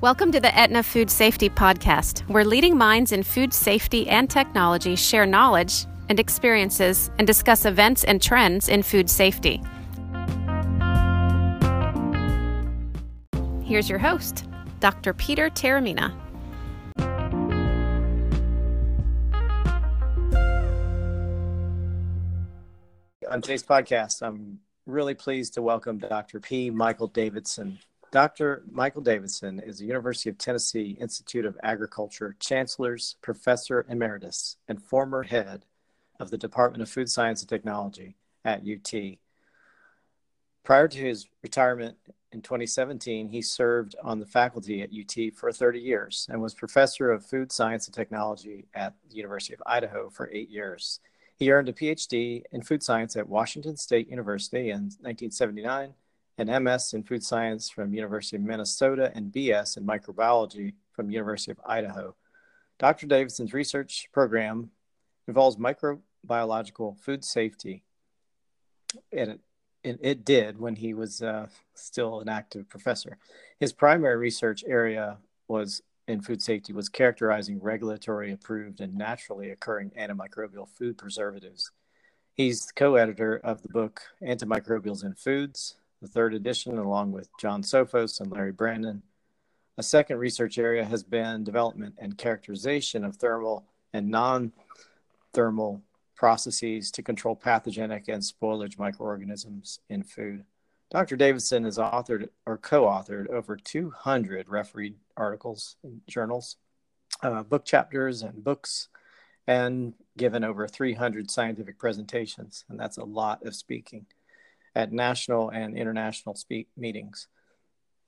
Welcome to the Etna Food Safety Podcast, where leading minds in food safety and technology share knowledge and experiences and discuss events and trends in food safety. Here's your host, Dr. Peter Taormina. On today's podcast, I'm really pleased to welcome Dr. P. Michael Davidson. Dr. Michael Davidson is the University of Tennessee Institute of Agriculture Chancellor's Professor Emeritus and former head of the Department of Food Science and Technology at UT. Prior to his retirement in 2017, he served on the faculty at UT for 30 years and was professor of food science and technology at the University of Idaho for eight years. He earned a PhD in food science at Washington State University in 1979, an MS in food science from University of Minnesota, and BS in microbiology from University of Idaho. Dr. Davidson's research program involves microbiological food safety. It, it, it did when he was uh, still an active professor. His primary research area was in food safety was characterizing regulatory approved and naturally occurring antimicrobial food preservatives. He's co editor of the book Antimicrobials in Foods, the third edition, along with John Sofos and Larry Branen. A second research area has been development and characterization of thermal and non thermal processes to control pathogenic and spoilage microorganisms in food. Dr. Davidson has authored or co authored over 200 refereed articles in journals, uh, book chapters, and books, and given over 300 scientific presentations. And that's a lot of speaking at national and international speak meetings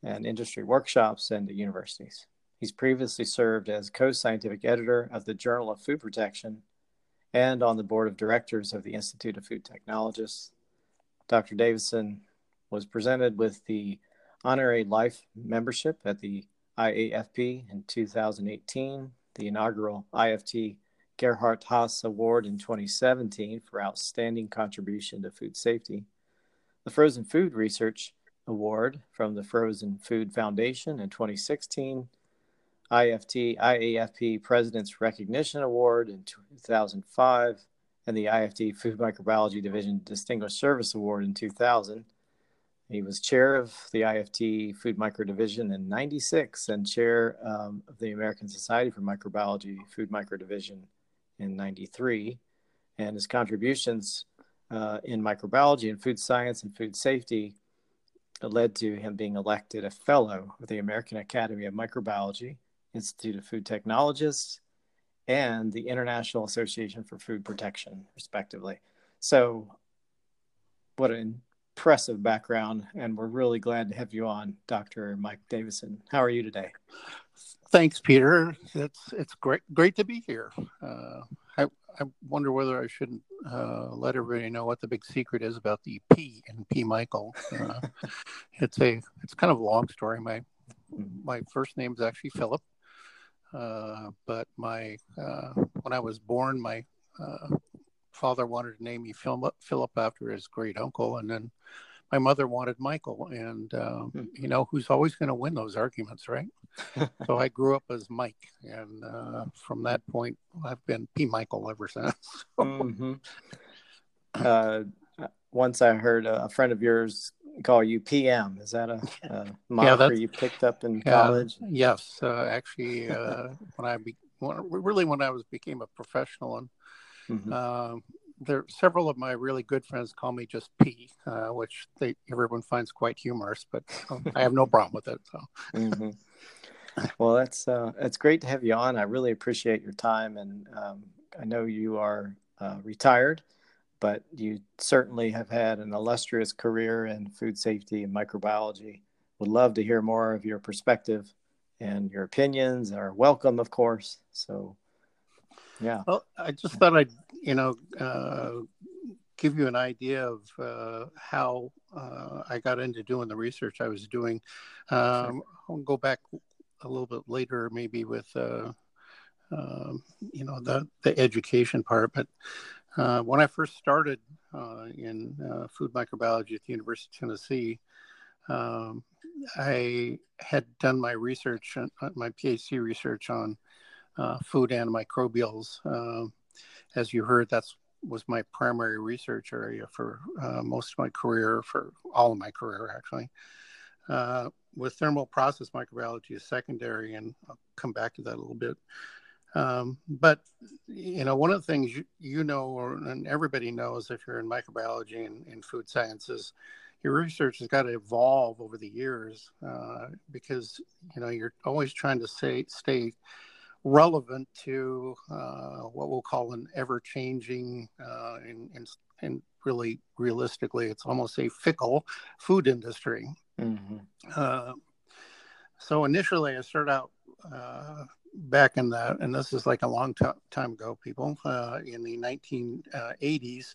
and industry workshops and at universities. He's previously served as co scientific editor of the Journal of Food Protection and on the board of directors of the Institute of Food Technologists. Dr. Davidson was presented with the honorary life membership at the IAFP in 2018, the inaugural IFT Gerhart Haas Award in 2017 for outstanding contribution to food safety, the Frozen Food Research Award from the Frozen Food Foundation in 2016, IFT IAFP President's Recognition Award in 2005, and the IFT Food Microbiology Division Distinguished Service Award in 2000 he was chair of the IFT Food Micro Division in 96 and chair um, of the American Society for Microbiology Food Micro Division in 93. And his contributions uh, in microbiology and food science and food safety led to him being elected a fellow of the American Academy of Microbiology, Institute of Food Technologists, and the International Association for Food Protection, respectively. So, what an impressive background, and we're really glad to have you on, Dr. Mike Davison. How are you today? Thanks, Peter. It's it's great great to be here. Uh, I wonder whether I shouldn't uh, let everybody know what the big secret is about the P in P Michael. Uh, it's a it's kind of a long story. My my first name is actually Philip, uh, but my uh, when I was born, my uh, father wanted to name me Philip, Philip after his great uncle, and then my mother wanted Michael. And uh, hmm. you know who's always going to win those arguments, right? so I grew up as Mike, and uh, from that point, I've been P. Michael ever since. mm-hmm. uh, once I heard a friend of yours call you PM. Is that a, a moniker yeah, you picked up in college? yes, uh, actually, uh, when I be, when, really when I was became a professional and Mm-hmm. Uh, there, several of my really good friends call me just P, uh, which they, everyone finds quite humorous, but um, I have no problem with it. So. Mm-hmm. Well, that's uh, it's great to have you on. I really appreciate your time, and um, I know you are uh, retired, but you certainly have had an illustrious career in food safety and microbiology. Would love to hear more of your perspective and your opinions are welcome, of course. So yeah. Well, I just thought I'd, you know, uh, give you an idea of uh, how uh, I got into doing the research I was doing. Um, I'll go back a little bit later, maybe with, uh, um, you know, the, the education part. But uh, when I first started uh, in food microbiology at the University of Tennessee, Um, I had done my research, uh, my PhD research on uh, food antimicrobials. Um, as you heard, that's was my primary research area for uh, most of my career, for all of my career actually. Uh, with thermal process microbiology is secondary, and I'll come back to that a little bit. Um, but you know, one of the things you, you know, or, and everybody knows if you're in microbiology and, and food sciences, your research has got to evolve over the years uh, because you know you're always trying to say, stay relevant to uh, what we'll call an ever-changing uh, and, and, and really realistically, it's almost a fickle food industry. Mm-hmm. Uh, so initially, I started out uh, back in the, and this is like a long t- time ago, people, uh, in the 1980s,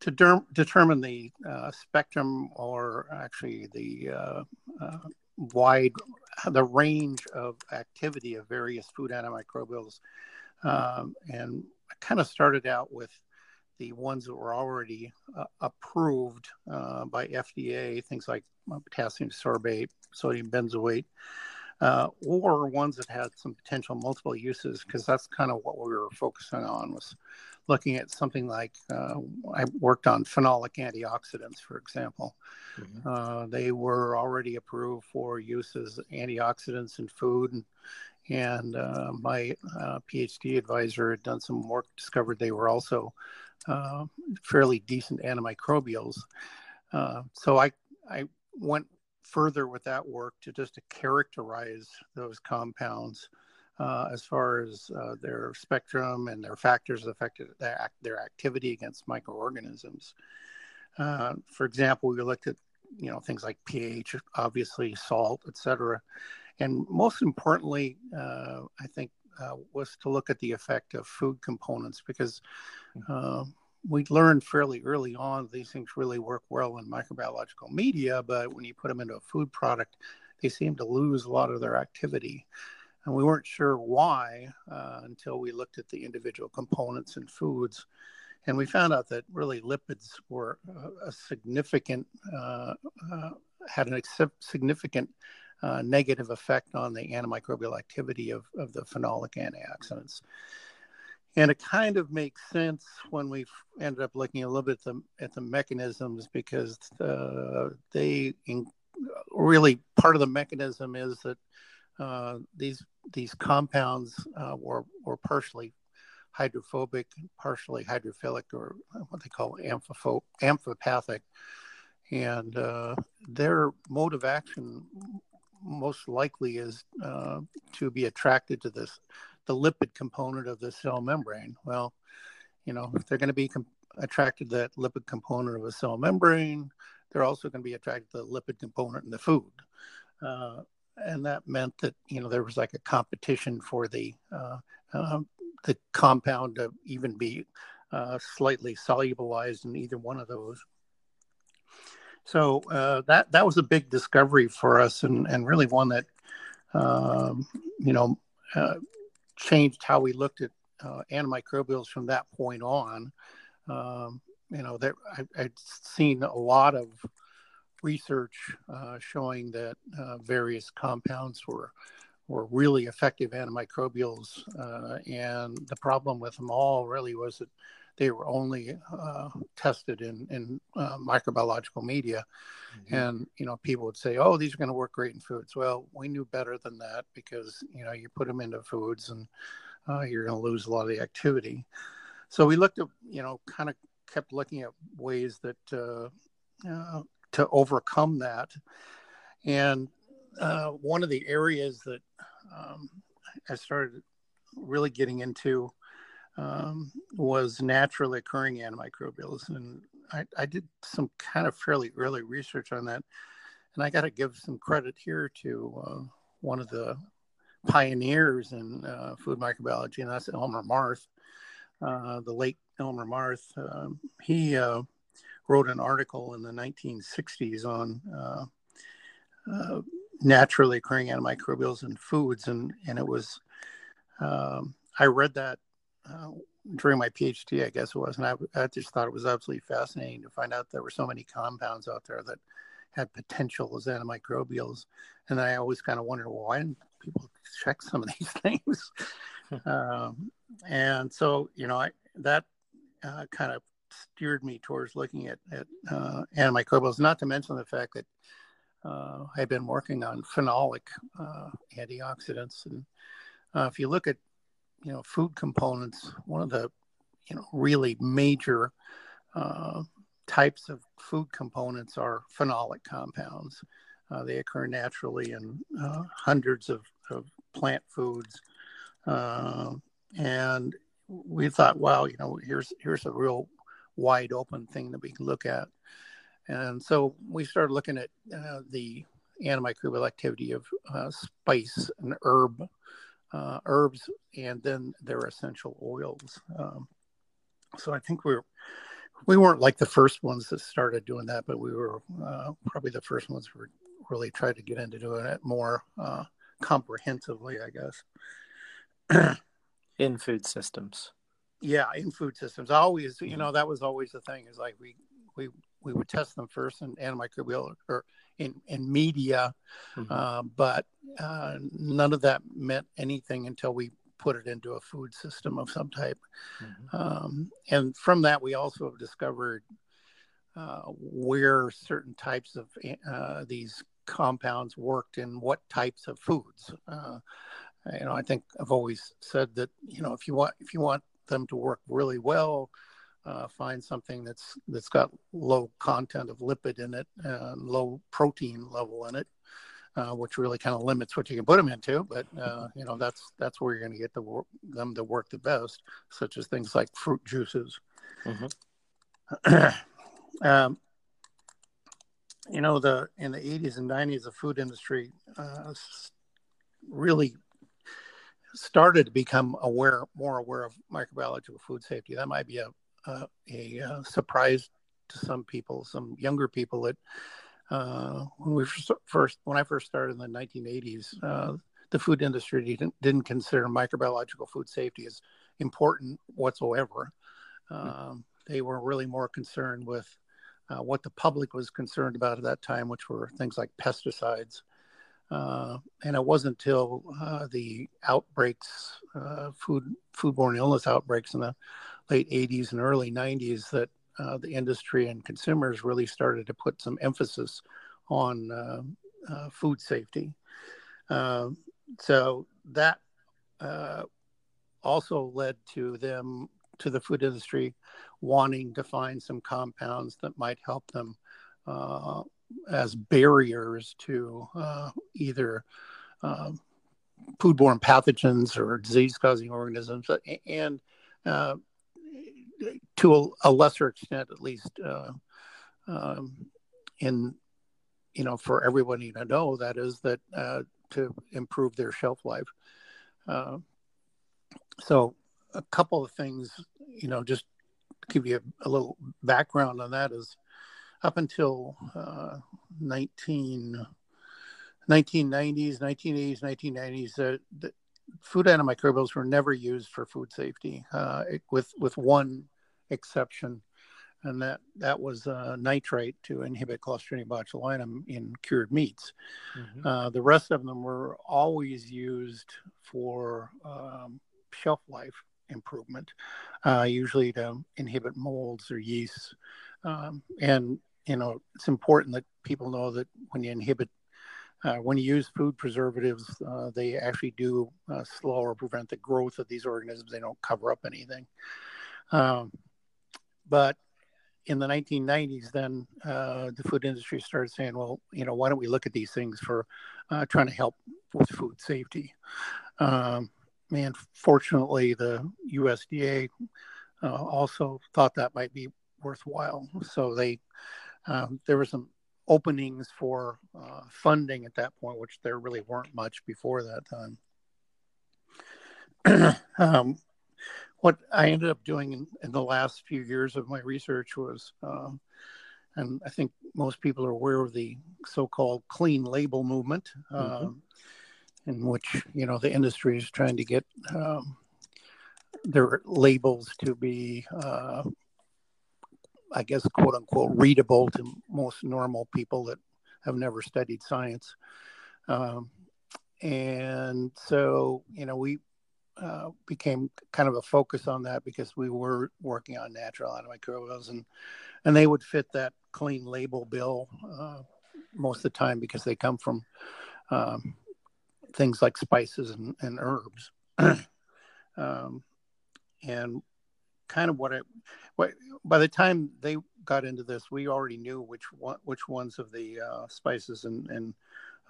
to der- determine the uh, spectrum or actually the uh, uh, wide, the range of activity of various food antimicrobials. Um, and I kind of started out with the ones that were already uh, approved uh, by FDA, things like potassium sorbate, sodium benzoate, uh, or ones that had some potential multiple uses, because that's kind of what we were focusing on was looking at something like uh, I worked on phenolic antioxidants, for example. Mm-hmm. Uh, they were already approved for use as antioxidants in food. And, and uh, my uh, PhD advisor had done some work, discovered they were also uh, fairly decent antimicrobials. Uh, so I, I went further with that work to just to characterize those compounds uh, as far as uh, their spectrum and their factors affected their, their activity against microorganisms. Uh, for example, we looked at you know things like pH, obviously salt, etc., and most importantly, uh, I think uh, was to look at the effect of food components because uh, we learned fairly early on these things really work well in microbiological media, but when you put them into a food product, they seem to lose a lot of their activity. And we weren't sure why uh, until we looked at the individual components in foods. And we found out that really lipids were a, a significant, uh, uh, had a significant uh, negative effect on the antimicrobial activity of, of the phenolic antioxidants. And it kind of makes sense when we ended up looking a little bit at the, at the mechanisms because uh, they in, really part of the mechanism is that uh, these these compounds uh, were were partially hydrophobic, partially hydrophilic, or what they call amphipho- amphipathic, and uh, their mode of action most likely is uh, to be attracted to this the lipid component of the cell membrane. Well, you know, if they're going to be com- attracted to that lipid component of a cell membrane, they're also going to be attracted to the lipid component in the food. Uh, and that meant that you know there was like a competition for the uh, uh, the compound to even be uh, slightly solubilized in either one of those. So uh, that that was a big discovery for us, and and really one that um, you know uh, changed how we looked at uh, antimicrobials from that point on. Um, you know, I, I'd seen a lot of research uh, showing that uh, various compounds were were really effective antimicrobials, uh, and the problem with them all really was that they were only uh, tested in in uh, microbiological media, mm-hmm. and you know people would say, "Oh, these are going to work great in foods." Well, we knew better than that because you know you put them into foods and uh, you're going to lose a lot of the activity. So we looked at you know kind of kept looking at ways that uh, to overcome that. And uh, one of the areas that um, I started really getting into um, was naturally occurring antimicrobials. And I, I, did some kind of fairly early research on that. And I got to give some credit here to uh, one of the pioneers in uh, food microbiology, and that's Elmer Marth, uh, the late Elmer Marth. Um, he uh, wrote an article in the 1960s on uh, uh, naturally occurring antimicrobials in foods, and and it was um, I read that uh, during my PhD, I guess it was, and I, I just thought it was absolutely fascinating to find out there were so many compounds out there that had potential as antimicrobials. And I always kind of wondered, well, why didn't people check some of these things? um, and so, you know, I, that uh, kind of steered me towards looking at, at uh, antimicrobials, not to mention the fact that uh, I've been working on phenolic uh, antioxidants. And uh, if you look at, you know, food components, one of the, you know, really major uh, types of food components are phenolic compounds. Uh, they occur naturally in uh, hundreds of, of, plant foods. Uh, and we thought, wow, you know, here's here's a real wide open thing that we can look at. And so we started looking at uh, the antimicrobial activity of uh, spice and herb uh, herbs, and then their essential oils. Um, so I think we're we weren't like the first ones that started doing that, but we were uh, probably the first ones who really tried to get into doing it more uh, comprehensively, I guess. in food systems. Yeah, in food systems. Always, you know, that was always the thing. Is like we we we would test them first in antimicrobial or in in media, mm-hmm. uh, but uh, none of that meant anything until we put it into a food system of some type. Mm-hmm. Um, and from that, we also have discovered uh, where certain types of uh, these compounds worked in what types of foods. Uh, you know, I think I've always said that you know if you want if you want them to work really well, uh, find something that's that's got low content of lipid in it, and low protein level in it, uh, which really kind of limits what you can put them into. But uh, you know that's that's where you're going to get the wor- them to work the best, such as things like fruit juices. Mm-hmm. um, you know the in the 80s and 90s, the food industry uh, really started to become aware, more aware of microbiological food safety. That might be a a, a, uh, surprise to some people, some younger people that uh, when we first when I first started in the 1980s, uh, the food industry didn't, didn't consider microbiological food safety as important whatsoever. Um, they were really more concerned with uh, what the public was concerned about at that time, which were things like pesticides. Uh, and it wasn't until uh, the outbreaks, uh, food foodborne illness outbreaks in the late 80s and early 90s, that uh, the industry and consumers really started to put some emphasis on uh, uh, food safety. Um, so that uh, also led to them, to the food industry, wanting to find some compounds that might help them uh, as barriers to uh, either um, foodborne pathogens or disease-causing organisms, and to a, a, lesser extent, at least, uh, um, in you know, for everybody to know, that is that uh, to improve their shelf life. Uh, so, a couple of things, you know, just give you a, a little background on that is up until uh, 19, 1990s, 1980s, 1990s, uh, the food antimicrobials were never used for food safety, uh, with with one exception, and that that was uh, nitrite to inhibit Clostridium botulinum in cured meats. Mm-hmm. Uh, the rest of them were always used for um, shelf life improvement, uh, usually to inhibit molds or yeasts. Um, and you know, it's important that people know that when you inhibit uh, when you use food preservatives, uh, they actually do uh, slow or prevent the growth of these organisms. They don't cover up anything. Um, but in the 1990s, then uh, the food industry started saying, well, you know, why don't we look at these things for uh, trying to help with food safety? Um, and fortunately, the USDA uh, also thought that might be worthwhile. So they um, there were some openings for uh, funding at that point, which there really weren't much before that time. um, what I ended up doing in, in, the last few years of my research was, uh, and I think most people are aware of the so-called clean label movement, mm-hmm. Um, in which you know the industry is trying to get um, their labels to be uh, I guess, quote unquote, readable to most normal people that have never studied science. Um, and so, you know, we uh, became kind of a focus on that because we were working on natural antimicrobials and and they would fit that clean label bill uh, most of the time because they come from um, things like spices and, and herbs. um, and kind of what I, what, by the time they got into this, we already knew which one, which ones of the uh, spices and, and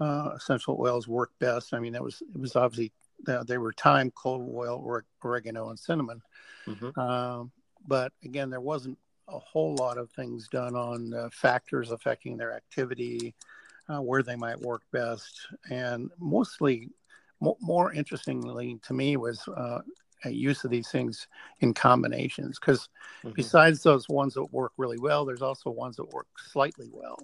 uh, essential oils work best. I mean, that was it was obviously they were thyme, clove oil, oregano, and cinnamon. Mm-hmm. Um, but again, there wasn't a whole lot of things done on uh, factors affecting their activity, uh, where they might work best, and mostly, more interestingly to me was uh, a use of these things in combinations because mm-hmm. besides those ones that work really well, there's also ones that work slightly well.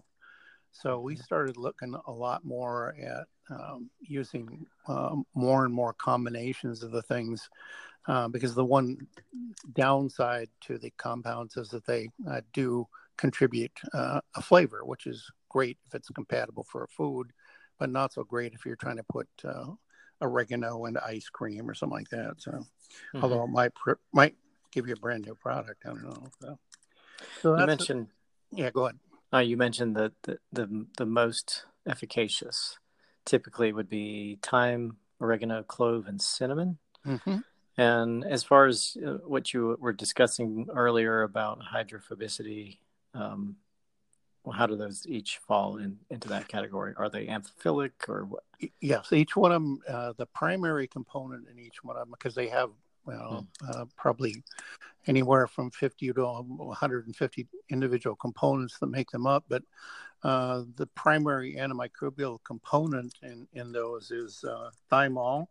So we started looking a lot more at um, using um, more and more combinations of the things uh, because the one downside to the compounds is that they uh, do contribute uh, a flavor, which is great if it's compatible for a food, but not so great if you're trying to put uh, oregano into ice cream or something like that. So, mm-hmm. although it might might give you a brand new product, I don't know. So, so you mentioned, a, yeah, go ahead. Uh, you mentioned that the, the the most efficacious typically would be thyme, oregano, clove, and cinnamon. Mm-hmm. And as far as uh, what you were discussing earlier about hydrophobicity, um, well, how do those each fall in, into that category? Are they amphiphilic or what? Yes, each one of them, uh, the primary component in each one of them, because they have well, hmm. uh, probably anywhere from 50 to 150 individual components that make them up. But uh, the primary antimicrobial component in, in those is uh, thymol.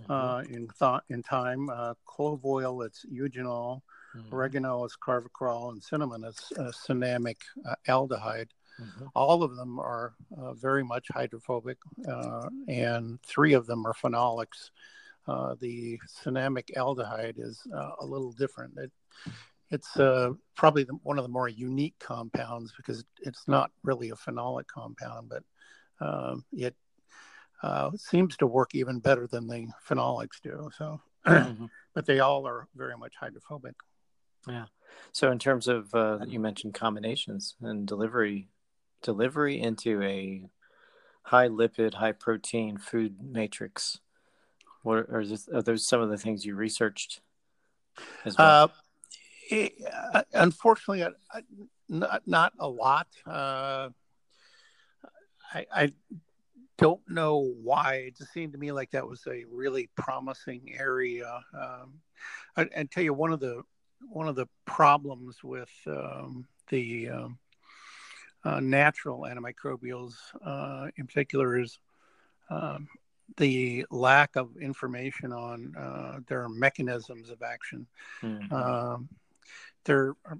Mm-hmm. Uh, in th- in thyme, uh, clove oil, it's eugenol, mm-hmm. oregano is carvacrol, and cinnamon is uh, cinnamic aldehyde. Mm-hmm. All of them are very much hydrophobic, and three of them are phenolics. Uh, the cinnamic aldehyde is uh, a little different. It, it's uh, probably the, one of the more unique compounds because it's not really a phenolic compound, but um, it uh, seems to work even better than the phenolics do. So, mm-hmm. but they all are very much hydrophobic. Yeah. So, in terms of uh, you mentioned combinations and delivery, delivery into a high lipid, high protein food matrix what are, this, are those some of the things you researched as well? Uh, it, uh, unfortunately, I, I, not not a lot. Uh, I, I don't know why. It just seemed to me like that was a really promising area. Um, I, I tell you one of the one of the problems with um, the um, uh, natural antimicrobials, uh, in particular, is um, the lack of information on uh, their mechanisms of action. Mm-hmm. Um, there are,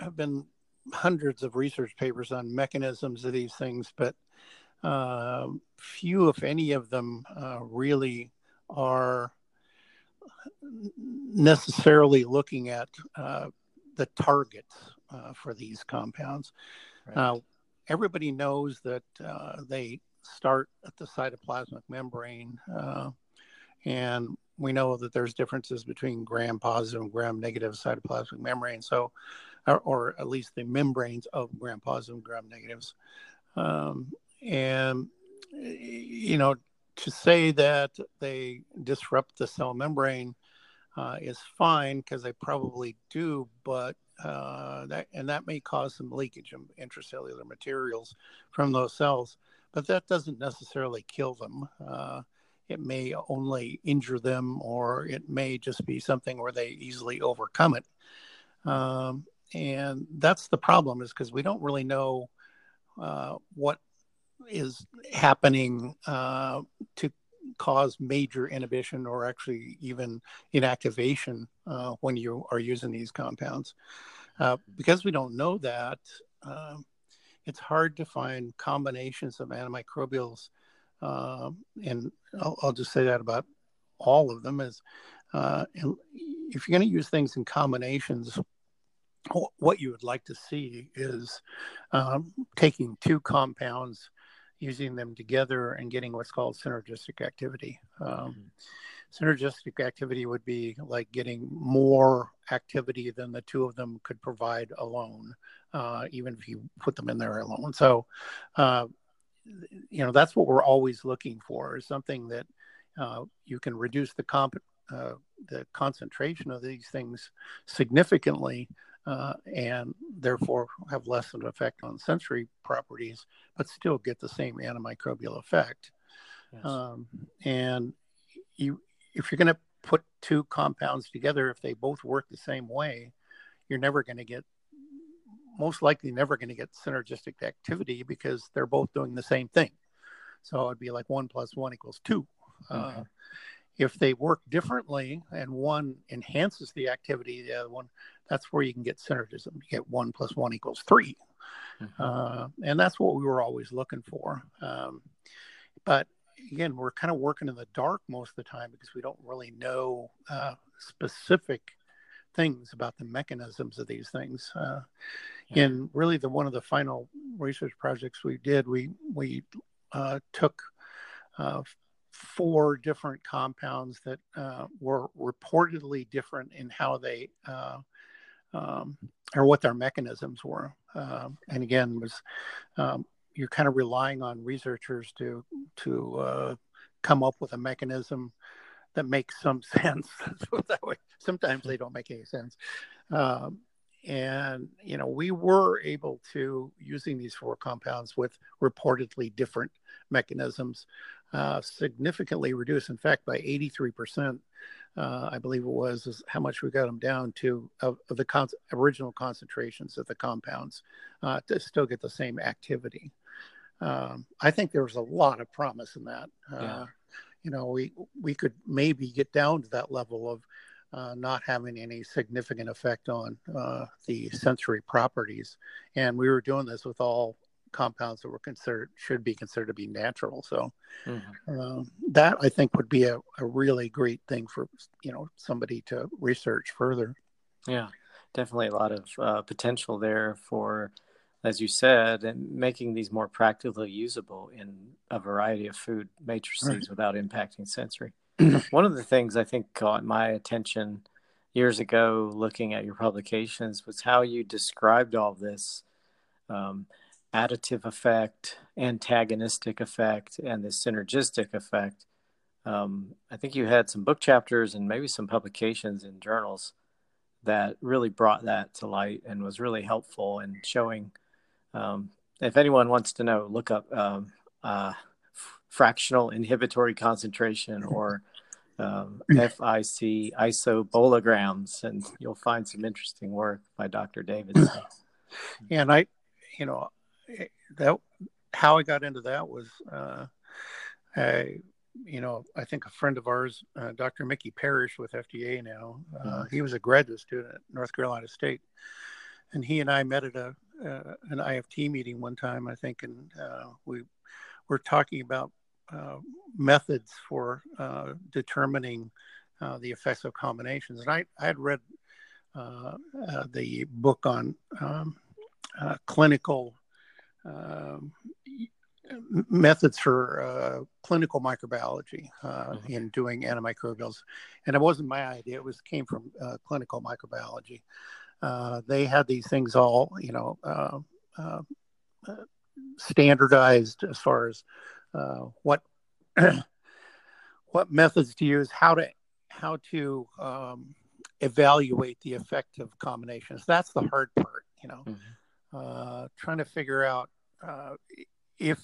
have been hundreds of research papers on mechanisms of these things, but uh, few, if any, of them uh, really are necessarily looking at uh, the targets uh, for these compounds. Right. everybody knows that uh, they start at the cytoplasmic membrane. Uh, and we know that there's differences between gram positive and gram negative cytoplasmic membrane. So, or, or at least the membranes of gram positive and gram negatives. Um, and, you know, to say that they disrupt the cell membrane uh, is fine because they probably do, but uh, that and that may cause some leakage of intracellular materials from those cells but that doesn't necessarily kill them. Uh, it may only injure them, or it may just be something where they easily overcome it. Um, and that's the problem, is because we don't really know uh, what is happening uh, to cause major inhibition or actually even inactivation uh, when you are using these compounds. Uh, because we don't know that, um, it's hard to find combinations of antimicrobials. Uh, and I'll, I'll, just say that about all of them is uh, if you're going to use things in combinations, what you would like to see is um, taking two compounds, using them together, and getting what's called synergistic activity. Um, mm-hmm. Synergistic activity would be like getting more activity than the two of them could provide alone, uh, even if you put them in there alone. So, uh, you know, that's what we're always looking for is something that uh, you can reduce the comp uh, the concentration of these things significantly uh, and therefore have less of an effect on sensory properties, but still get the same antimicrobial effect. Yes. Um, and you, if you're going to put two compounds together, if they both work the same way, you're never going to get, most likely, never going to get synergistic activity because they're both doing the same thing. So it'd be like one plus one equals 2 uh, if they work differently and one enhances the activity, the other one, that's where you can get synergism. You get one plus one equals 3 mm-hmm. uh, and that's what we were always looking for. Um, but again, we're kind of working in the dark most of the time because we don't really know uh, specific things about the mechanisms of these things. Uh, And really, the one of the final research projects we did, we we uh, took uh, four different compounds that uh, were reportedly different in how they uh, um, or what their mechanisms were. Um, and again, was um, you're kind of relying on researchers to to uh, come up with a mechanism that makes some sense. Sometimes they don't make any sense. Um, and you know we were able to using these four compounds with reportedly different mechanisms uh, significantly reduce in fact by 83% uh, i believe it was is how much we got them down to of, of the con- original concentrations of the compounds uh, to still get the same activity um, i think there was a lot of promise in that uh, yeah. you know we we could maybe get down to that level of uh, not having any significant effect on uh, the sensory properties. And we were doing this with all compounds that were considered should be considered to be natural. So mm-hmm. uh, that I think would be a, a really great thing for you know somebody to research further. Yeah, definitely a lot of uh, potential there for, as you said, and making these more practically usable in a variety of food matrices right. without impacting sensory. one of the things I think caught my attention years ago, looking at your publications, was how you described all this um, additive effect, antagonistic effect, and the synergistic effect. Um, I think you had some book chapters and maybe some publications in journals that really brought that to light and was really helpful in showing. Um, if anyone wants to know, look up um, uh, fractional inhibitory concentration or um, FIC isobolograms, and you'll find some interesting work by Dr. Davidson. And I, you know, that how I got into that was, uh, I, you know, I think a friend of ours, uh, Dr. Mickey Parish with FDA now, uh, mm-hmm. he was a graduate student at North Carolina State, and he and I met at a uh, an IFT meeting one time, I think, and uh, we were talking about methods for uh, determining uh, the effects of combinations. And I, I had read the book on um, clinical um, methods for uh, clinical microbiology uh, mm-hmm. in doing antimicrobials, and it wasn't my idea. It was came from uh, clinical microbiology. they had these things all, you know, standardized as far as uh, what what methods to use, how to how to um, evaluate the effect of combinations. That's the hard part, you know, mm-hmm. uh, trying to figure out uh, if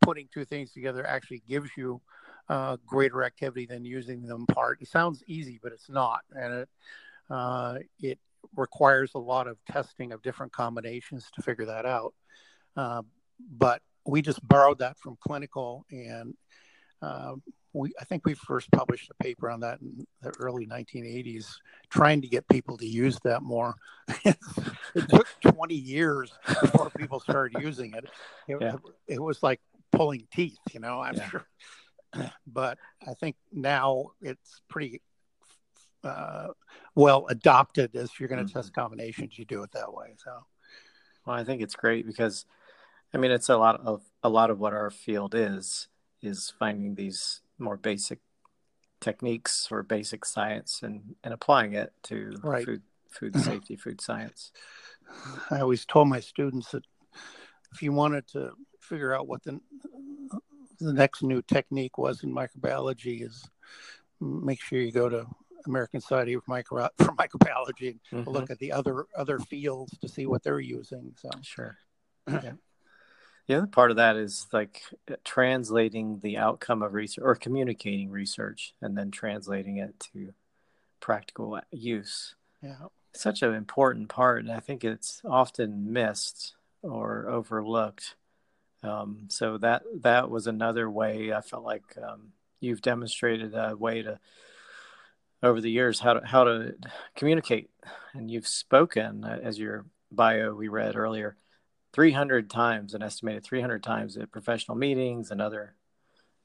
putting two things together actually gives you uh, greater activity than using them apart. It sounds easy, but it's not, and it uh, it requires a lot of testing of different combinations to figure that out. Uh, but we just borrowed that from clinical and uh, we, I think we first published a paper on that in the early 1980s, trying to get people to use that more. it took 20 years before people started using it. It, yeah. it was like pulling teeth, you know, I'm yeah. sure. But I think now it's pretty uh, well adopted as if you're going to mm-hmm. test combinations. You do it that way. So, well, I think it's great because, I mean, it's a lot of a lot of what our field is is finding these more basic techniques or basic science and and applying it to right. food food safety, food science. I always told my students that if you wanted to figure out what the the next new technique was in microbiology is make sure you go to American Society of Micro for Microbiology and mm-hmm. look at the other other fields to see what they're using. So sure. yeah. The other part of that is like translating the outcome of research or communicating research and then translating it to practical use. Yeah. Such an important part. And I think it's often missed or overlooked. Um, so that that was another way I felt like um, you've demonstrated a way to over the years how to how to communicate, and you've spoken uh, as your bio we read earlier, three hundred times, an estimated three hundred times at professional meetings and other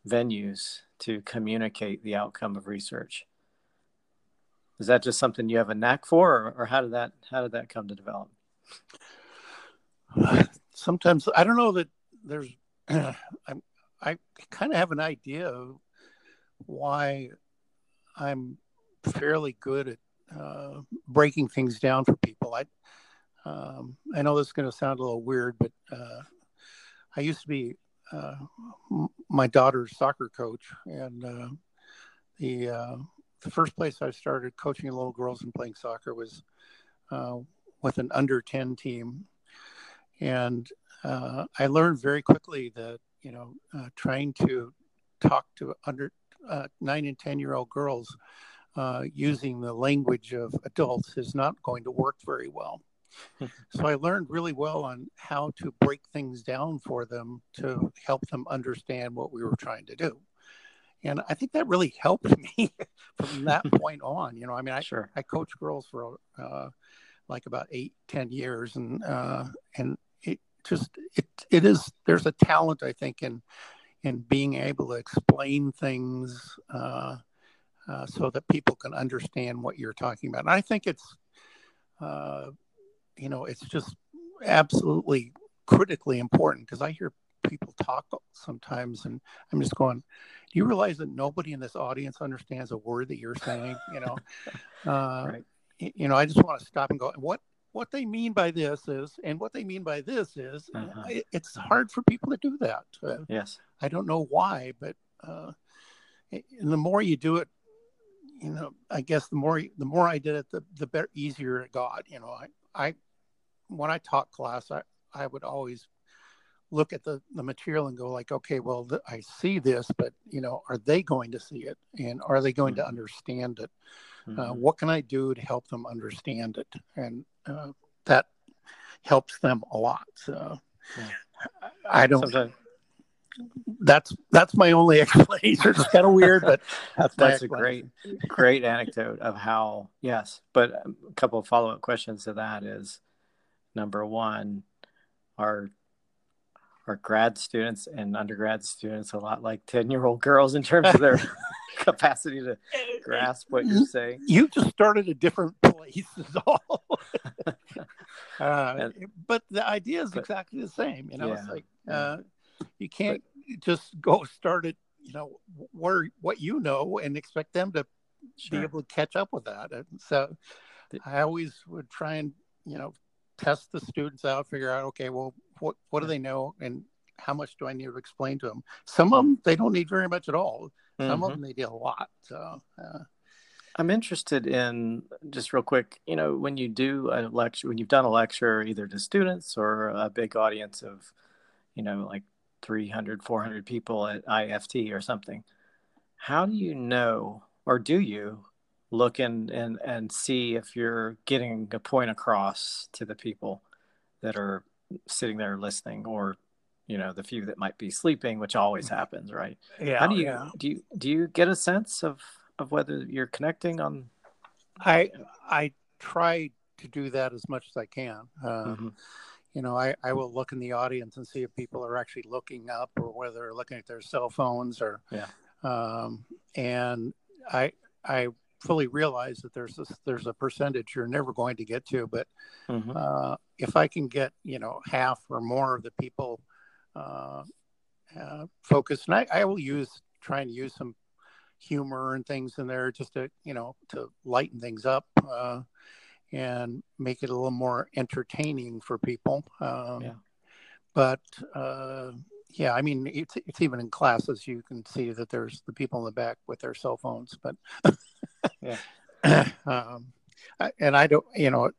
venues to communicate the outcome of research. Is that just something you have a knack for, or, or how did that how did that come to develop? Sometimes I don't know that there's. i I kind of have an idea of why I'm fairly good at uh, breaking things down for people. I um, I know this is going to sound a little weird, but uh, I used to be uh, my daughter's soccer coach, and uh, the uh, the first place I started coaching little girls and playing soccer was uh, with an under ten team, and I learned very quickly that you know trying to talk to under uh, nine and 10 year old girls uh, using the language of adults is not going to work very well. So I learned really well on how to break things down for them to help them understand what we were trying to do. And I think that really helped me from that point on. You know, I mean, I sure. I coached girls for uh, like about eight, ten years, and uh, and it just it it is there's a talent I think in in being able to explain things uh, uh, so that people can understand what you're talking about. And I think it's, uh, you know, it's just absolutely critically important because I hear people talk sometimes and I'm just going, do you realize that nobody in this audience understands a word that you're saying? You know, uh, right. you know, I just want to stop and go, what what they mean by this is, and what they mean by this is, uh-huh. it's hard for people to do that. Uh, yes. I don't know why, but uh, the more you do it, you know, I guess the more the more I did it, the the better easier it got. You know, I I when I taught class, I I would always look at the the material and go like, okay, well, th- I see this, but you know, are they going to see it, and are they going mm-hmm. to understand it? Uh, mm-hmm. Uh, what can I do to help them understand it? And uh, that helps them a lot. So yeah. I don't. Sometimes. That's that's my only explanation. It's kind of weird, but that's that's a great great anecdote of how yes. But a couple of follow up questions to that is number one, are are grad students and undergrad students a lot like 10 year old girls in terms of their capacity to grasp what you're saying? you just started a different place is all. Uh, but the idea is but, exactly the same you know yeah, it's like uh, you can't but, just go start it you know where what you know and expect them to sure. be able to catch up with that. And so i always would try and you know test the students out, figure out, okay, well, what, what do they know and how much do I need to explain to them? Some of them, they don't need very much at all. Some mm-hmm. of them, they need a lot. So, uh, I'm interested in just real quick, you know, when you do a lecture, when you've done a lecture either to students or a big audience of, you know, like 300, 400 people at IFT or something, how do you know, or do you look and, and, and see if you're getting a point across to the people that are sitting there listening or you know the few that might be sleeping which always happens right yeah how do you yeah. do you do you get a sense of of whether you're connecting on i i try to do that as much as i can uh, mm-hmm. you know I, I will look in the audience and see if people are actually looking up or whether they're looking at their cell phones or yeah um, and i i fully realize that there's a, there's a percentage you're never going to get to, but Mhm. uh, if I can get you know half or more of the people uh, uh, focused, and I, I will use try and use some humor and things in there just to you know to lighten things up uh, and make it a little more entertaining for people. Um, Yeah. But uh, yeah, I mean it's it's even in classes you can see that there's the people in the back with their cell phones, but Yeah. um, and I don't, you know,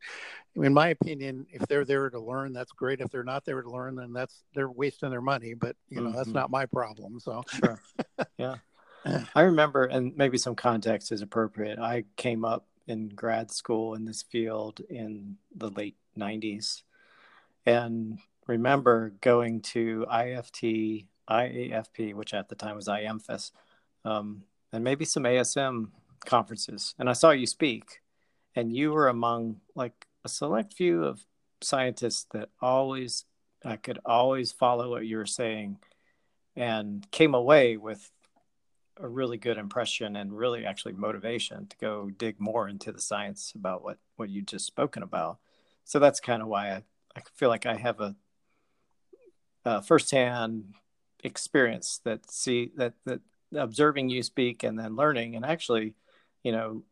in my opinion, if they're there to learn, that's great. If they're not there to learn, then that's they're wasting their money. But you know, that's Mhm. not my problem. So Sure. yeah. I remember, and maybe some context is appropriate. I came up in grad school in this field in the late 90s and remember going to IFT, IAFP, which at the time was IAMFES, um, and maybe some ASM conferences. And I saw you speak, and you were among like a select few of scientists that always, I could always follow what you were saying and came away with a really good impression and really actually motivation to go dig more into the science about what what you just spoken about so that's kind of why i, I feel like i have a, a firsthand experience that see that that observing you speak and then learning and actually you know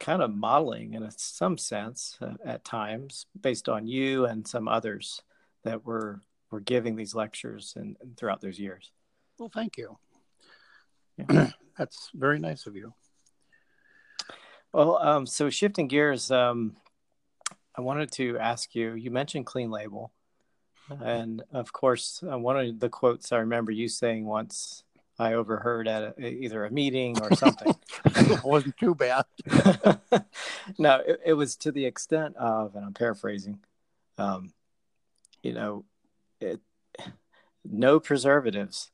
kind of modeling in a, some sense uh, at times based on you and some others that were were giving these lectures and, and throughout those years well, thank you. Yeah. that's very nice of you. Well, um, so shifting gears, um, I wanted to ask you. You mentioned clean label, and of course, uh, one of the quotes I remember you saying once I overheard at a, either a meeting or something. it wasn't too bad. no, it, it, was to the extent of, and I'm paraphrasing. Um, you know, it, no preservatives.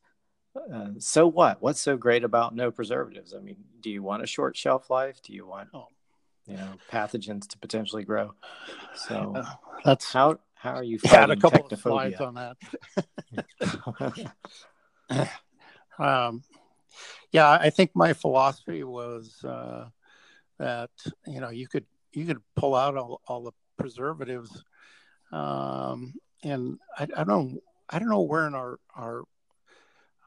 Uh, so what? What's so great about no preservatives? I mean, do you want a short shelf life? Do you want, oh. you know, pathogens to potentially grow? So uh, that's how how are you had a couple of slides on that. um, yeah, I think my philosophy was uh, that you know you could you could pull out all, all the preservatives, um, and I, I don't I don't know where in our our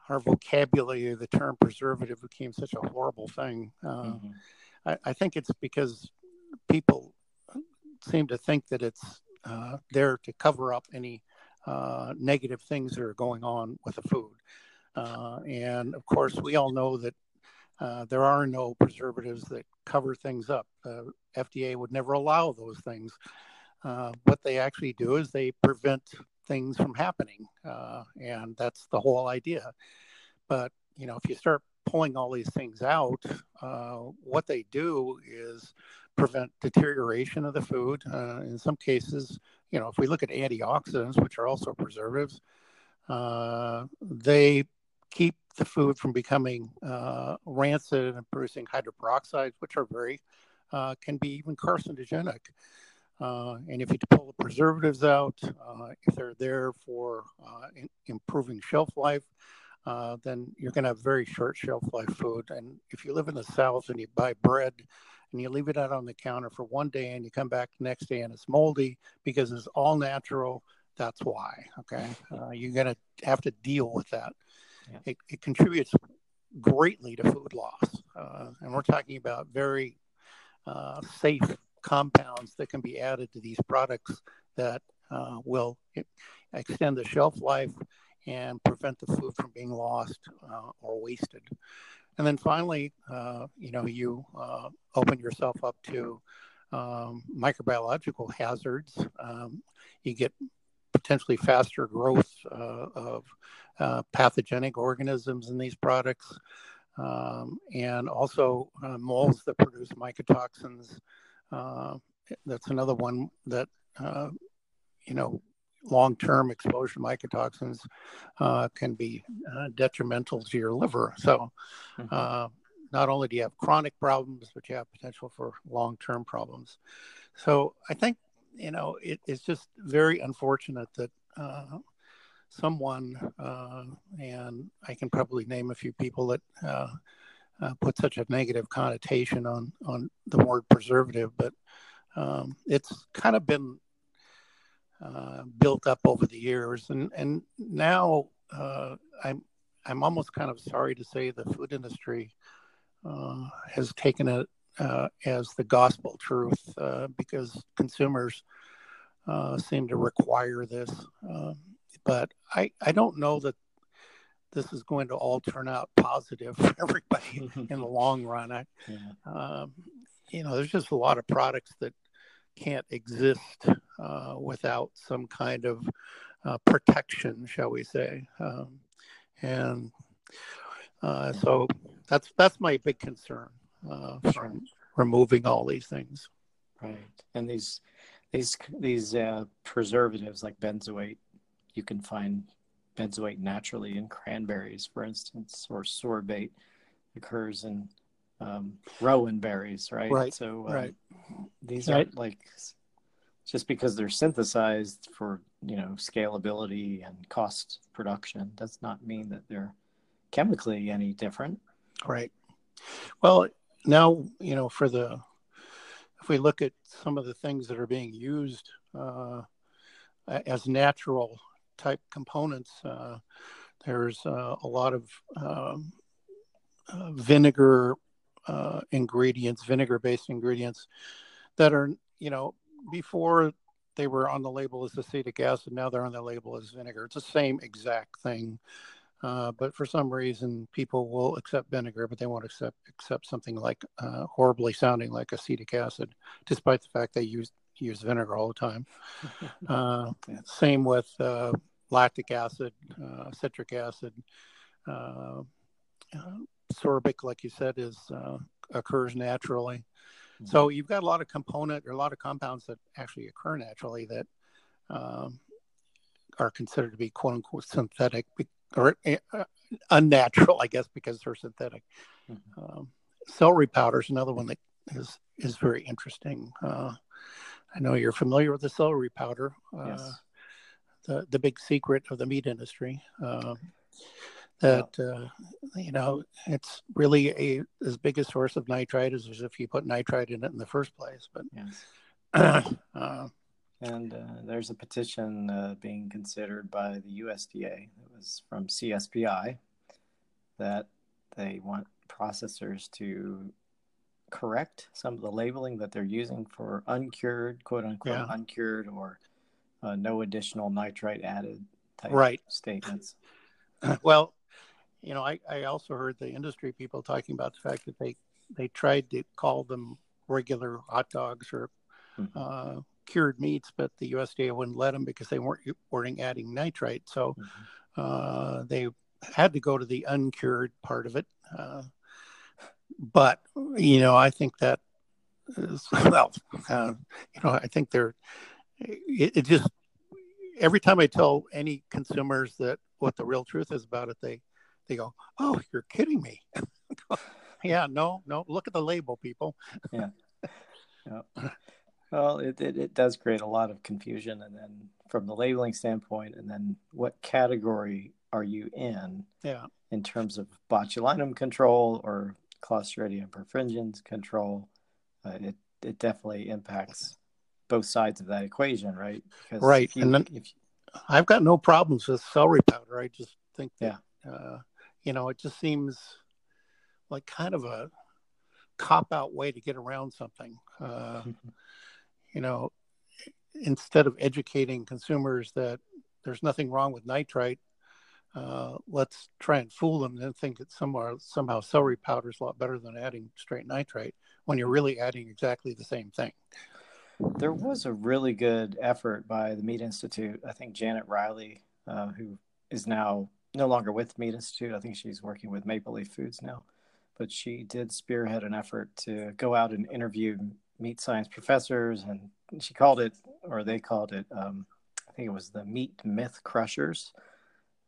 our vocabulary the term preservative became such a horrible thing. Uh, mm-hmm. I, I, think it's because people seem to think that it's uh, there to cover up any uh, negative things that are going on with the food. Uh, and of course, we all know that uh, there are no preservatives that cover things up. FDA would never allow those things. Uh, what they actually do is they prevent things from happening. Uh, and that's the whole idea. But, you know, if you start pulling all these things out, uh, what they do is prevent deterioration of the food. Uh, in some cases, you know, if we look at antioxidants, which are also preservatives, uh, they keep the food from becoming uh, rancid and producing hydroperoxides, which are very, uh, can be even carcinogenic. Uh, and if you pull the preservatives out, uh, if they're there for uh, in, improving shelf life, uh, then you're going to have very short shelf life food. And if you live in the South and you buy bread and you leave it out on the counter for one day and you come back the next day and it's moldy because it's all natural, that's why. Okay. You're going to have to deal with that. It, it, contributes greatly to food loss. Uh, and we're talking about very safe compounds that can be added to these products that uh, will extend the shelf life and prevent the food from being lost uh, or wasted. And then finally, uh, you know, you uh, open yourself up to um, microbiological hazards. Um, you get potentially faster growth uh, of uh, pathogenic organisms in these products. Um, and also molds that produce mycotoxins, uh, that's another one that, uh, you know, long term exposure to mycotoxins uh, can be uh, detrimental to your liver. So, mm-hmm. not only do you have chronic problems, but you have potential for long term problems. So, I think, you know, it, it's just very unfortunate that uh, someone, and I can probably name a few people that uh, put such a negative connotation on on the word preservative, but um, it's kind of been uh, built up over the years, and and now uh, I'm I'm almost kind of sorry to say the food industry uh, has taken it uh, as the gospel truth uh, because consumers seem to require this. Um, but I I don't know that this is going to all turn out positive for everybody in the long run. I, yeah. um, you know, there's just a lot of products that can't exist uh, without some kind of uh, protection, shall we say? Um, and uh, so that's that's my big concern uh, from removing all these things. Right, and these these these uh, preservatives like benzoate, you can find benzoate naturally in cranberries, for instance, or sorbate occurs in um, rowan berries, right? Right. So um, right. these right. are like just because they're synthesized for you know scalability and cost production does not mean that they're chemically any different. Right. Well, now you know for the if we look at some of the things that are being used uh, as natural type components, uh, there's uh, a lot of um, uh, vinegar uh, ingredients, vinegar based ingredients that are, you know, before they were on the label as acetic acid, now they're on the label as vinegar. It's the same exact thing. Uh, but for some reason, people will accept vinegar, but they won't accept accept something like uh, horribly sounding like acetic acid, despite the fact they use use vinegar all the time. Uh, same with uh, lactic acid, uh, citric acid, uh, sorbic, like you said, is occurs naturally. Mm-hmm. So you've got a lot of component or a lot of compounds that actually occur naturally that um, are considered to be quote unquote synthetic or uh, unnatural, I guess, because they're synthetic. Mm-hmm. Um, celery powder is another one that is is very interesting. Uh, I know you're familiar with the celery powder, uh, yes. the the big secret of the meat industry. Um, that yeah. uh, you know it's really a as big a source of nitrite as if you put nitrite in it in the first place. But yes. uh, and uh, there's a petition uh, being considered by the USDA. It was from CSPI that they want processors to correct some of the labeling that they're using for uncured, quote unquote, yeah. uncured or uh, no additional nitrite added type right. statements. Well, you know, I, I also heard the industry people talking about the fact that they they tried to call them regular hot dogs or mm-hmm. Cured meats, but the USDA wouldn't let them because they weren't weren't adding nitrite. So mm-hmm. uh, they had to go to the uncured part of it. Uh, but you know, I think that is, well, uh, you know, I think they're it, it just every time I tell any consumers that what the real truth is about it, they they go, "Oh, you're kidding me." yeah, no, no. Look at the label, people. yeah. yeah. Well, it, it, it does create a lot of confusion, and then from the labeling standpoint, and then what category are you in? Yeah. In terms of botulinum control or Clostridium perfringens control, uh, it it definitely impacts both sides of that equation, right? Because right. You, and then you... I've got no problems with celery powder. I just think that, yeah. Uh, you know, it just seems like kind of a cop out way to get around something. Uh, you know, instead of educating consumers that there's nothing wrong with nitrite, uh, let's try and fool them and think that somehow, somehow celery powder is a lot better than adding straight nitrite when you're really adding exactly the same thing. There was a really good effort by the Meat Institute. I think Janet Riley, uh, who is now no longer with Meat Institute. I think she's working with Maple Leaf Foods now. But she did spearhead an effort to go out and interview meat science professors, and she called it, or they called it, um, I think it was the Meat Myth Crushers.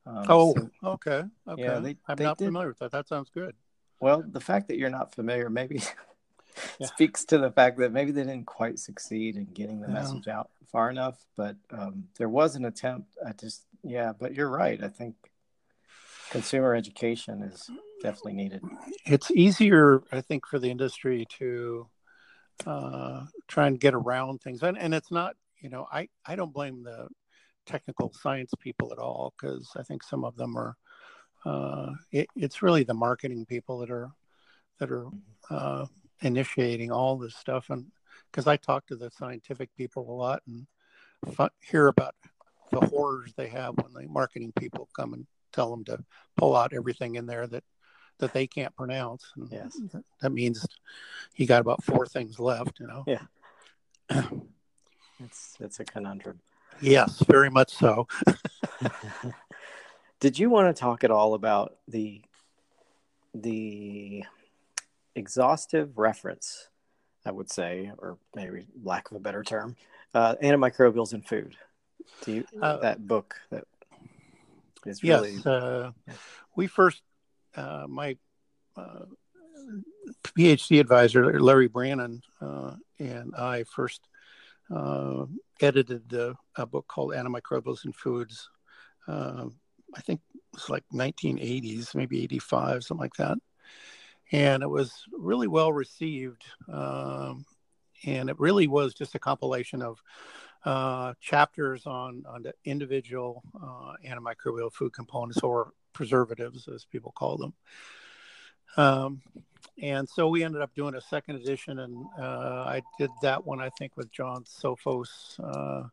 Um, oh, so, okay, okay. Yeah, they, I'm they not did, familiar with that. That sounds good. Well, the fact that you're not familiar maybe yeah. speaks to the fact that maybe they didn't quite succeed in getting the yeah. message out far enough. But um, there was an attempt. I just, yeah, but you're right. I think consumer education is definitely needed. It's easier, I think, for the industry to uh, try and get around things, and and it's not. You know, I I don't blame the technical science people at all because I think some of them are. Uh, it, it's really the marketing people that are that are uh, initiating all this stuff, and because I talk to the scientific people a lot and f- hear about the horrors they have when the marketing people come and tell them to pull out everything in there that that they can't pronounce. And yes, that means he got about four things left. You know. Yeah. it's it's a conundrum. Yes, very much so. Did you want to talk at all about the the exhaustive reference, I would say, or maybe lack of a better term, uh, antimicrobials in food? Do you uh, that book that is really? Yes, uh, we first uh, my uh, PhD advisor Larry Branen uh, and I first uh, edited a book called Antimicrobials in Foods. Uh, I think it's like 1980s, maybe 85, something like that. And it was really well received. Um, and it really was just a compilation of uh, chapters on, on the individual uh, antimicrobial food components or preservatives, as people call them. Um, and so we ended up doing a second edition, and uh, I did that one I think with John Sofos, uh,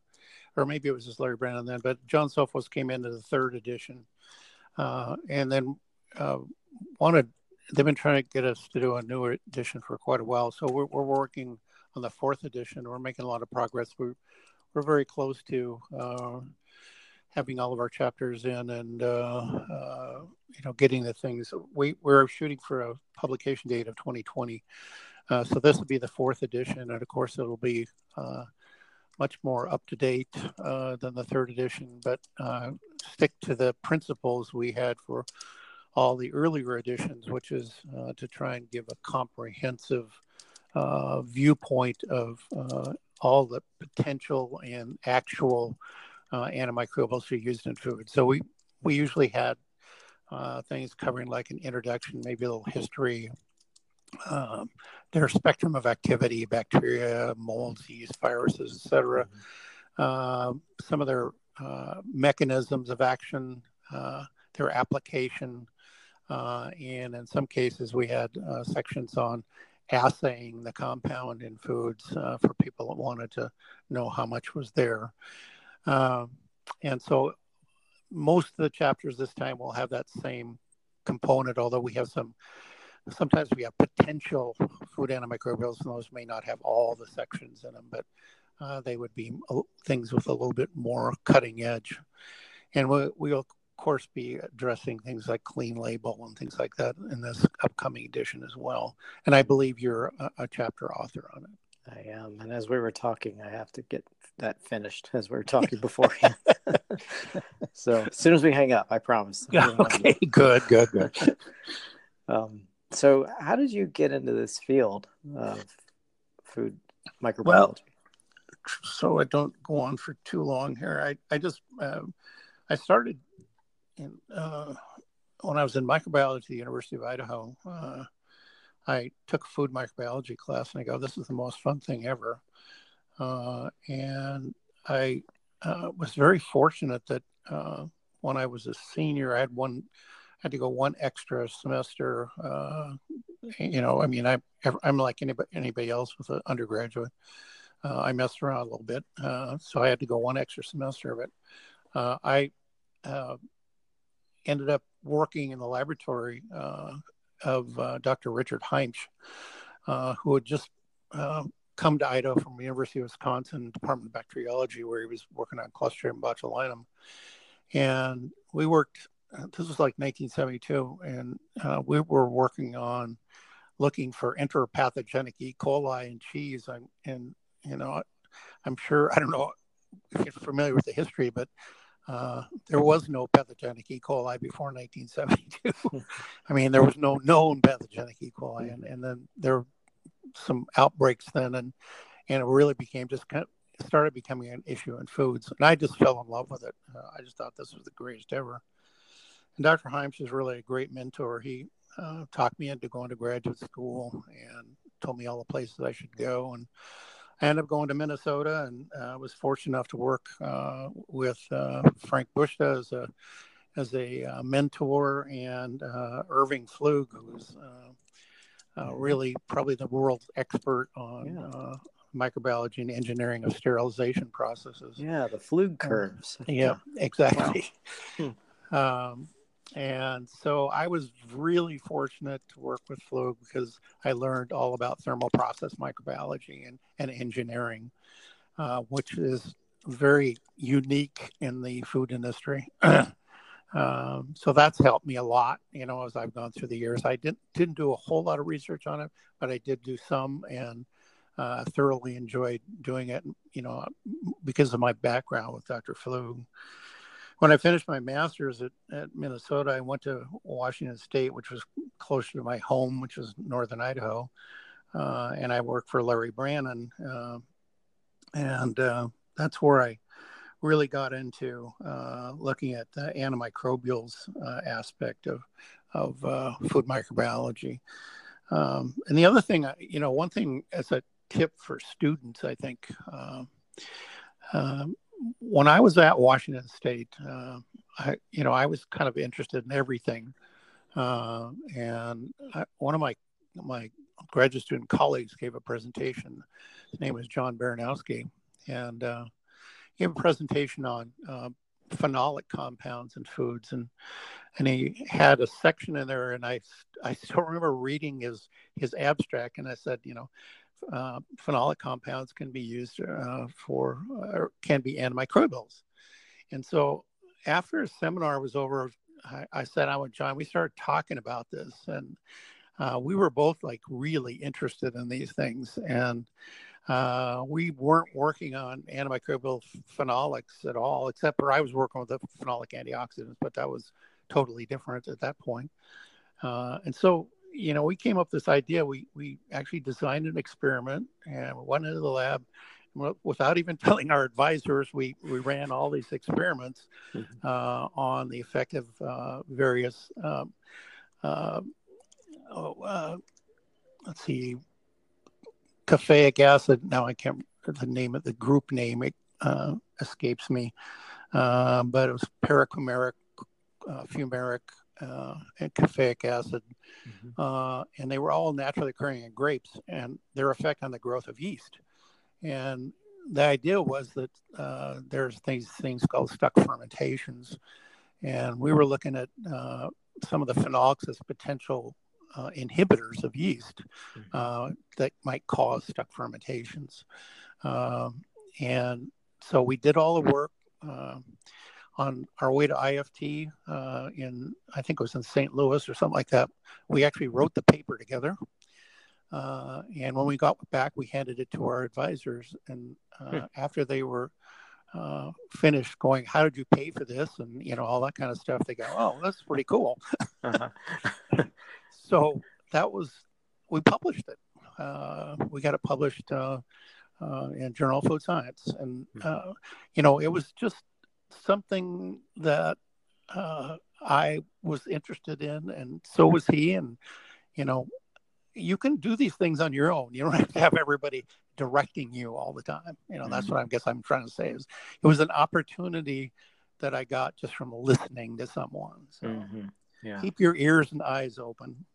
or maybe it was just Larry Branen then, but John Sofos came into the third edition, uh, and then uh, wanted. They've been trying to get us to do a newer edition for quite a while, so we're, we're working on the fourth edition. We're making a lot of progress. We're we're very close to uh, having all of our chapters in and uh, uh, you know getting the things. We we're shooting for a publication date of 2020 uh, so this will be the fourth edition and of course it'll be uh, much more up to date uh, than the third edition. But uh, stick to the principles we had for all the earlier editions which is to try and give a comprehensive viewpoint of all the potential and actual uh, antimicrobials are used in food. So we, we usually had uh, things covering like an introduction, maybe a little history, um, their spectrum of activity, bacteria, molds, yeast, viruses, etc. Uh, some of their uh, mechanisms of action, uh, their application, uh, and in some cases we had uh, sections on assaying the compound in foods for people that wanted to know how much was there. Um, and so most of the chapters this time will have that same component, although we have some, sometimes we have potential food antimicrobials, and those may not have all the sections in them, but uh, they would be things with a little bit more cutting edge. And we, we'll, of course, be addressing things like clean label and things like that in this upcoming edition as well. And I believe you're a, a chapter author on it. I am. And as we were talking, I have to get that finished as we were talking beforehand. so as soon as we hang up, I promise. Okay, good, good, good. um, so, how did you get into this field of food microbiology? Well, so I don't go on for too long here. I I just uh, I started in uh, when I was in microbiology at the University of Idaho. Uh, I took a food microbiology class and I go, this is the most fun thing ever. Uh, and I uh, was very fortunate that uh, when I was a senior, I had one, I had to go one extra semester. Uh, you know, I mean, I, I'm like anybody, anybody else with an undergraduate. Uh, I messed around a little bit, uh, so I had to go one extra semester of it. I ended up working in the laboratory of Dr. Richard Heimsch, uh, who had just uh, come to Idaho from the University of Wisconsin Department of Bacteriology, where he was working on Clostridium botulinum. And we worked, uh, this was like 1972, and uh, we were working on looking for enteropathogenic E. coli in cheese. And, and, you know, I'm sure, I don't know if you're familiar with the history, but uh, there was no pathogenic E. coli before 1972. I mean, there was no known pathogenic E. coli, and, and then there some outbreaks then, and and it really became just kind of started becoming an issue in foods, and I just fell in love with it. Uh, I just thought this was the greatest ever. And Dr. Heimsch is really a great mentor. He uh, talked me into going to graduate school and told me all the places I should go. And I ended up going to Minnesota and I uh, was fortunate enough to work uh, with uh, Frank Busta as a as a uh, mentor and uh, Irving Pflug, who's really probably the world's expert on yeah. microbiology and engineering of sterilization processes. Yeah, the Pflug curves. yeah, exactly. Wow. Hmm. Um, and so I was really fortunate to work with Pflug because I learned all about thermal process microbiology and, and engineering, uh, which is very unique in the food industry. um, so that's helped me a lot, you know, as I've gone through the years. I didn't didn't do a whole lot of research on it, but I did do some and uh, thoroughly enjoyed doing it, you know, because of my background with Dr. Pflug when I finished my master's at, at Minnesota, I went to Washington State, which was closer to my home, which was northern Idaho. Uh, and I worked for Larry Branen. Uh, and uh, that's where I really got into uh, looking at the antimicrobials uh, aspect of, of uh, food microbiology. Um, and the other thing, you know, one thing as a tip for students, I think, um, um when I was at Washington State, uh, I, you know, I was kind of interested in everything, uh, and I, one of my my graduate student colleagues gave a presentation. His name was John Baranowski, and uh, gave a presentation on uh, phenolic compounds in foods, and and he had a section in there, and I I still remember reading his his abstract, and I said, you know, uh, phenolic compounds can be used uh, for uh, can be antimicrobials. And so after a seminar was over, I, I said, I went, John, we started talking about this. And uh, we were both like really interested in these things. And uh, we weren't working on antimicrobial phenolics at all, except for I was working with the phenolic antioxidants, but that was totally different at that point. Uh, and so you know, we came up with this idea. We we actually designed an experiment and went into the lab without even telling our advisors. We we ran all these experiments mm-hmm. uh, on the effect of uh, various. Um, uh, oh, uh, let's see, caffeic acid. Now I can't the name of the group name. It uh, escapes me, uh, but it was paracoumaric, fumaric, uh, and caffeic acid, mm-hmm. uh, and they were all naturally occurring in grapes and their effect on the growth of yeast. And the idea was that uh, there's these things called stuck fermentations, and we were looking at uh, some of the phenolics as potential uh, inhibitors of yeast mm-hmm. Uh, that might cause stuck fermentations. Um, and so we did all the work. Um, on our way to IFT uh, in, I think it was in St. Louis or something like that. We actually wrote the paper together. Uh, and when we got back, we handed it to our advisors. And uh, hmm. after they were uh, finished going, how did you pay for this? And, you know, all that kind of stuff, they go, oh, that's pretty cool. uh-huh. so that was, we published it. Uh, we got it published uh, in Journal of Food Science. And, hmm. you know, it was just something that uh, I was interested in, and so was he. And you know, you can do these things on your own. You don't have to have everybody directing you all the time. You know, mm-hmm. that's what I guess I'm trying to say is it was an opportunity that I got just from listening to someone. So mm-hmm. yeah. keep your ears and eyes open.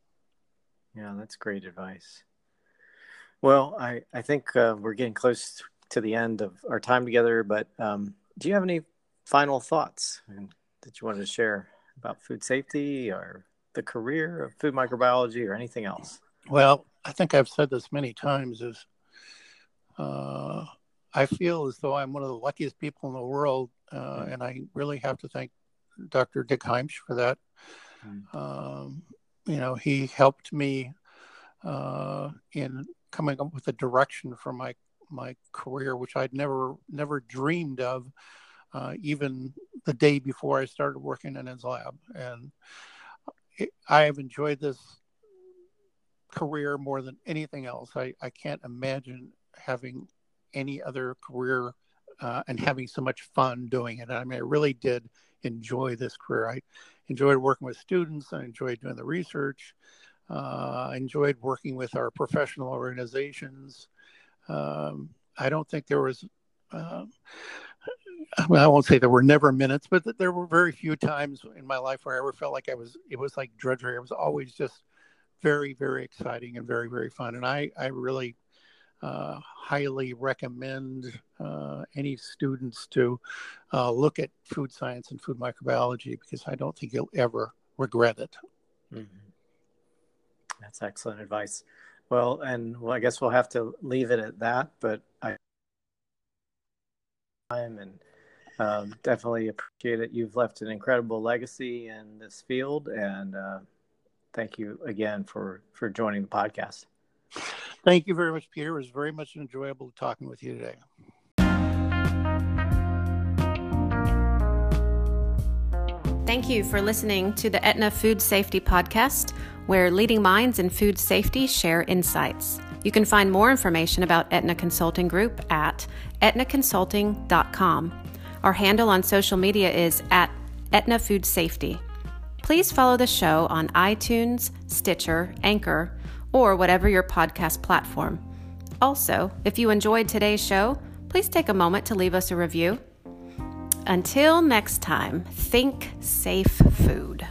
Yeah, that's great advice. Well, I, I think uh, we're getting close to the end of our time together, but um, do you have any final thoughts that you wanted to share about food safety or the career of food microbiology or anything else? Well, I think I've said this many times is uh, I feel as though I'm one of the luckiest people in the world, uh, and I really have to thank Dr. Dick Heimsch for that. Mm. Um, you know, he helped me uh, in coming up with a direction for my my career, which I'd never never dreamed of uh, even the day before I started working in his lab. And it, I have enjoyed this career more than anything else. I, I can't imagine having any other career uh, and having so much fun doing it. I mean, I really did enjoy this career. I enjoyed working with students. I enjoyed doing the research. Uh, I enjoyed working with our professional organizations. Um, I don't think there was. Uh, I, mean, I won't say there were never minutes, but there were very few times in my life where I ever felt like I was. It was like drudgery. It was always just very, very exciting and very, very fun. And I, I really uh, highly recommend uh, any students to uh, look at food science and food microbiology because I don't think you'll ever regret it. Mm-hmm. That's excellent advice. Well, and well, I guess we'll have to leave it at that. But I time and um, definitely appreciate it. You've left an incredible legacy in this field, and uh, thank you again for for joining the podcast. Thank you very much, Peter. It was very much enjoyable talking with you today. Thank you for listening to the Etna Food Safety Podcast, where leading minds in food safety share insights. You can find more information about Etna Consulting Group at aetnaconsulting.com. Our handle on social media is at Etna Food Safety. Please follow the show on iTunes, Stitcher, Anchor, or whatever your podcast platform. Also, if you enjoyed today's show, please take a moment to leave us a review. Until next time, think safe food.